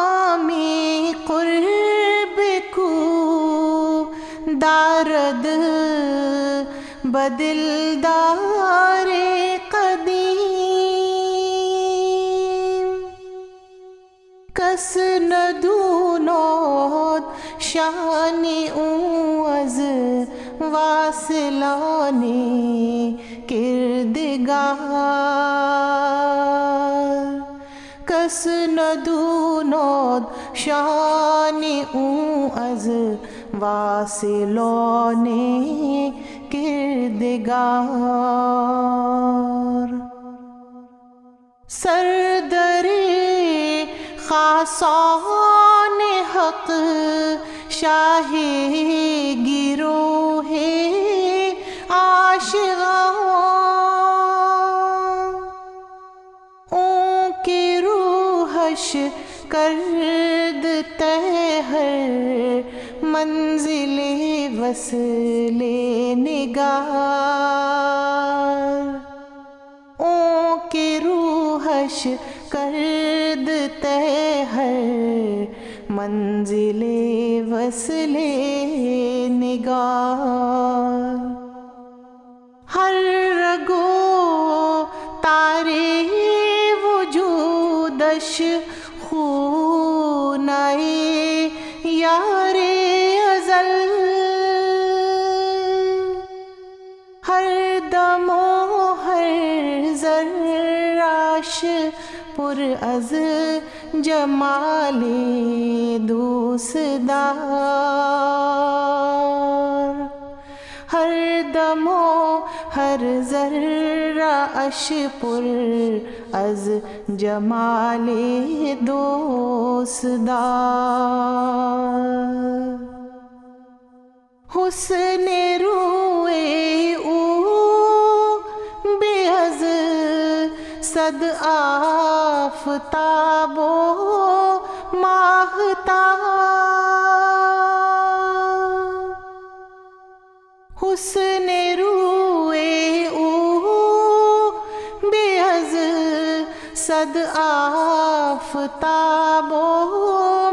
مقامی قرب کو دارد بدل دار قدیم کس ندونود شان اوز واصلان کردگار کس ندونود شان اوز واصلان کردگار۔ سردر خاصان حق شاہ گروہ عاشقان کرد تہر منزل وصل نگار۔ اون کی روحش کرد تہر منزل وصل نگار۔ از جمال دوسدار ہر دم و ہر ذرہ اش پر از جمال دوسدار حسن روئے او بے از صد آفتاب و ماہتاب حسن روئے او بے از صد آفتاب و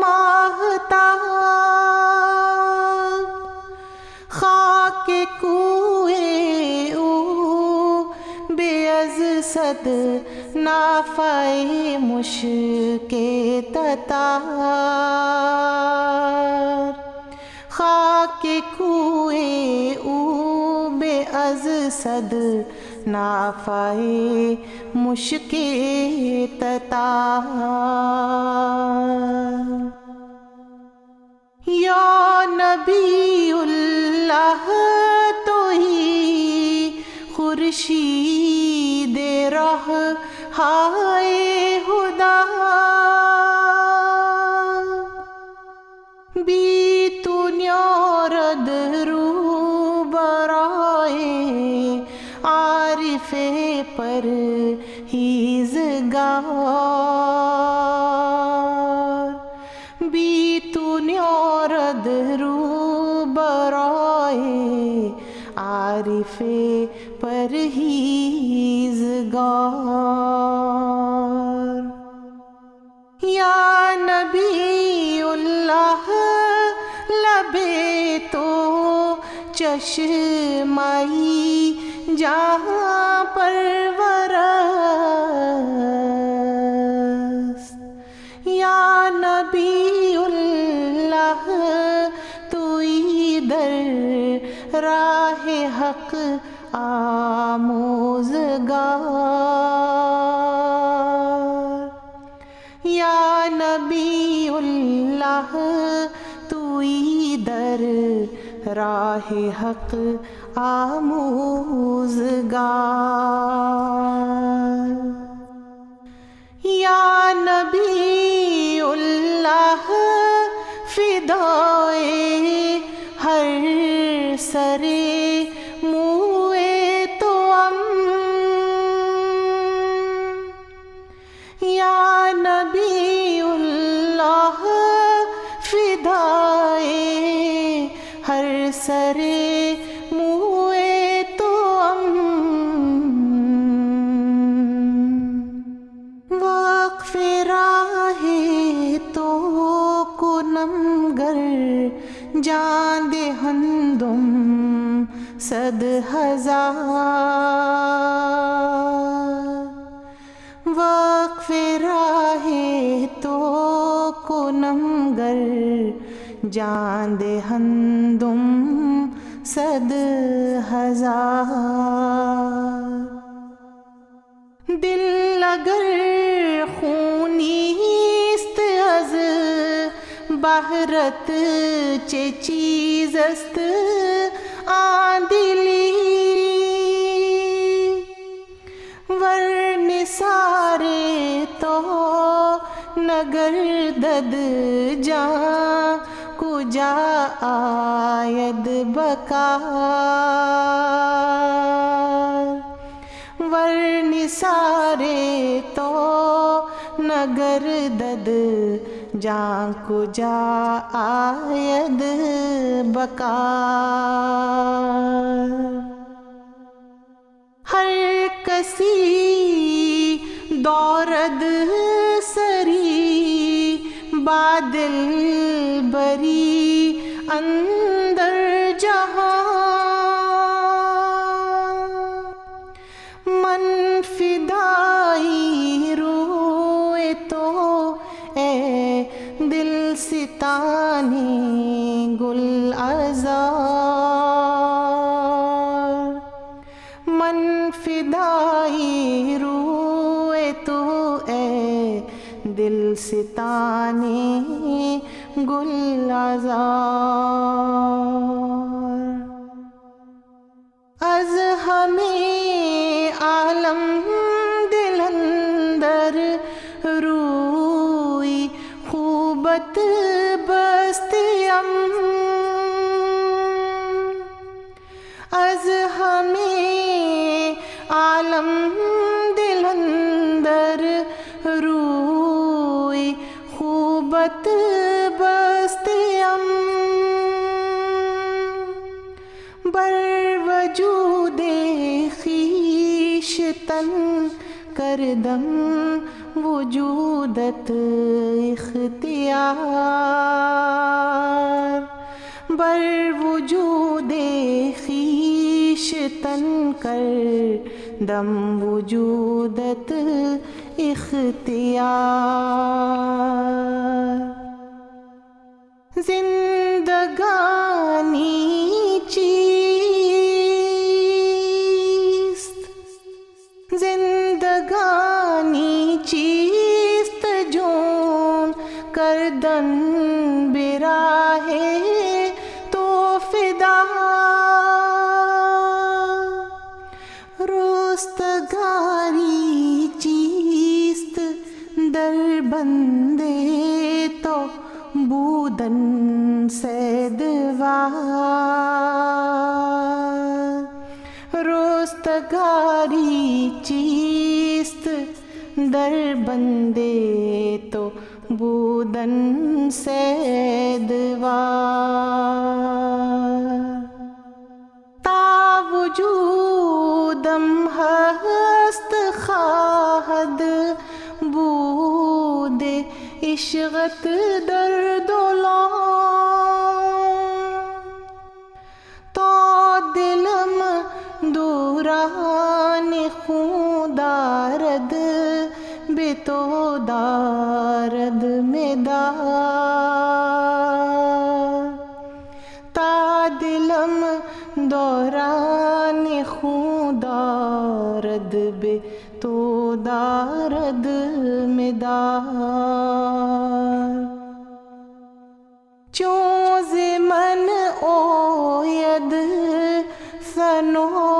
ماہتاب خاک کوئے او بے از صد نافع مشک تتار۔ خاک کوئے او بے از صد نافع مشک تتار۔ یا نبی اللہ ہائے خدا۔ بی تو نیارد رو برائے عارف پر ہیزگار بی تو نیارد رو برائے عارف پر یار۔ یا نبی اللہ لبے تو چشمائی جہاں پرورست راہ حق آموزگار۔ یا نبی اللہ تو در راہ حق آموزگار۔ سرے موئے تو ام وقف راہ تو کنم گر جان دے ہندم صد ہزار وقف راہ تو کنم گر جان دے ہندم صد ہزار۔ دل اگر خونی است از بہرت چے چیز است؟ آن دلی ور نثارے تو نگر دد جا آید بکار ور تو نگر دد جان کو جا آید بکار۔ ہر کسی دورد سری، بادل اندر جہاں من فدائی روئے تو اے دل ستانی گل ازار من فدائی روئے تو اے دل ستانی گل ازار از ہمیں عالم دل اندر روئی خوبت بستیم از ہمیں عالم دل اندر روئی خوبت بر وجود خیش تن کردم وجودت اختیار بر وجود خیش تن کر دم وجودت اختیار زندگانی چیست زندگانی چیست جون کردن براہ تو فدا روستگاری چیست در بندے تو بودن سیدوار روستگاری چیست در بندے تو بودن سیدوار تا وجودم هست خواهد بود عشقت در خوں دارد بے تو دارد میں دار تا دلم دوران خوں دارد بے تو دارد میں دار من او اوید، سنو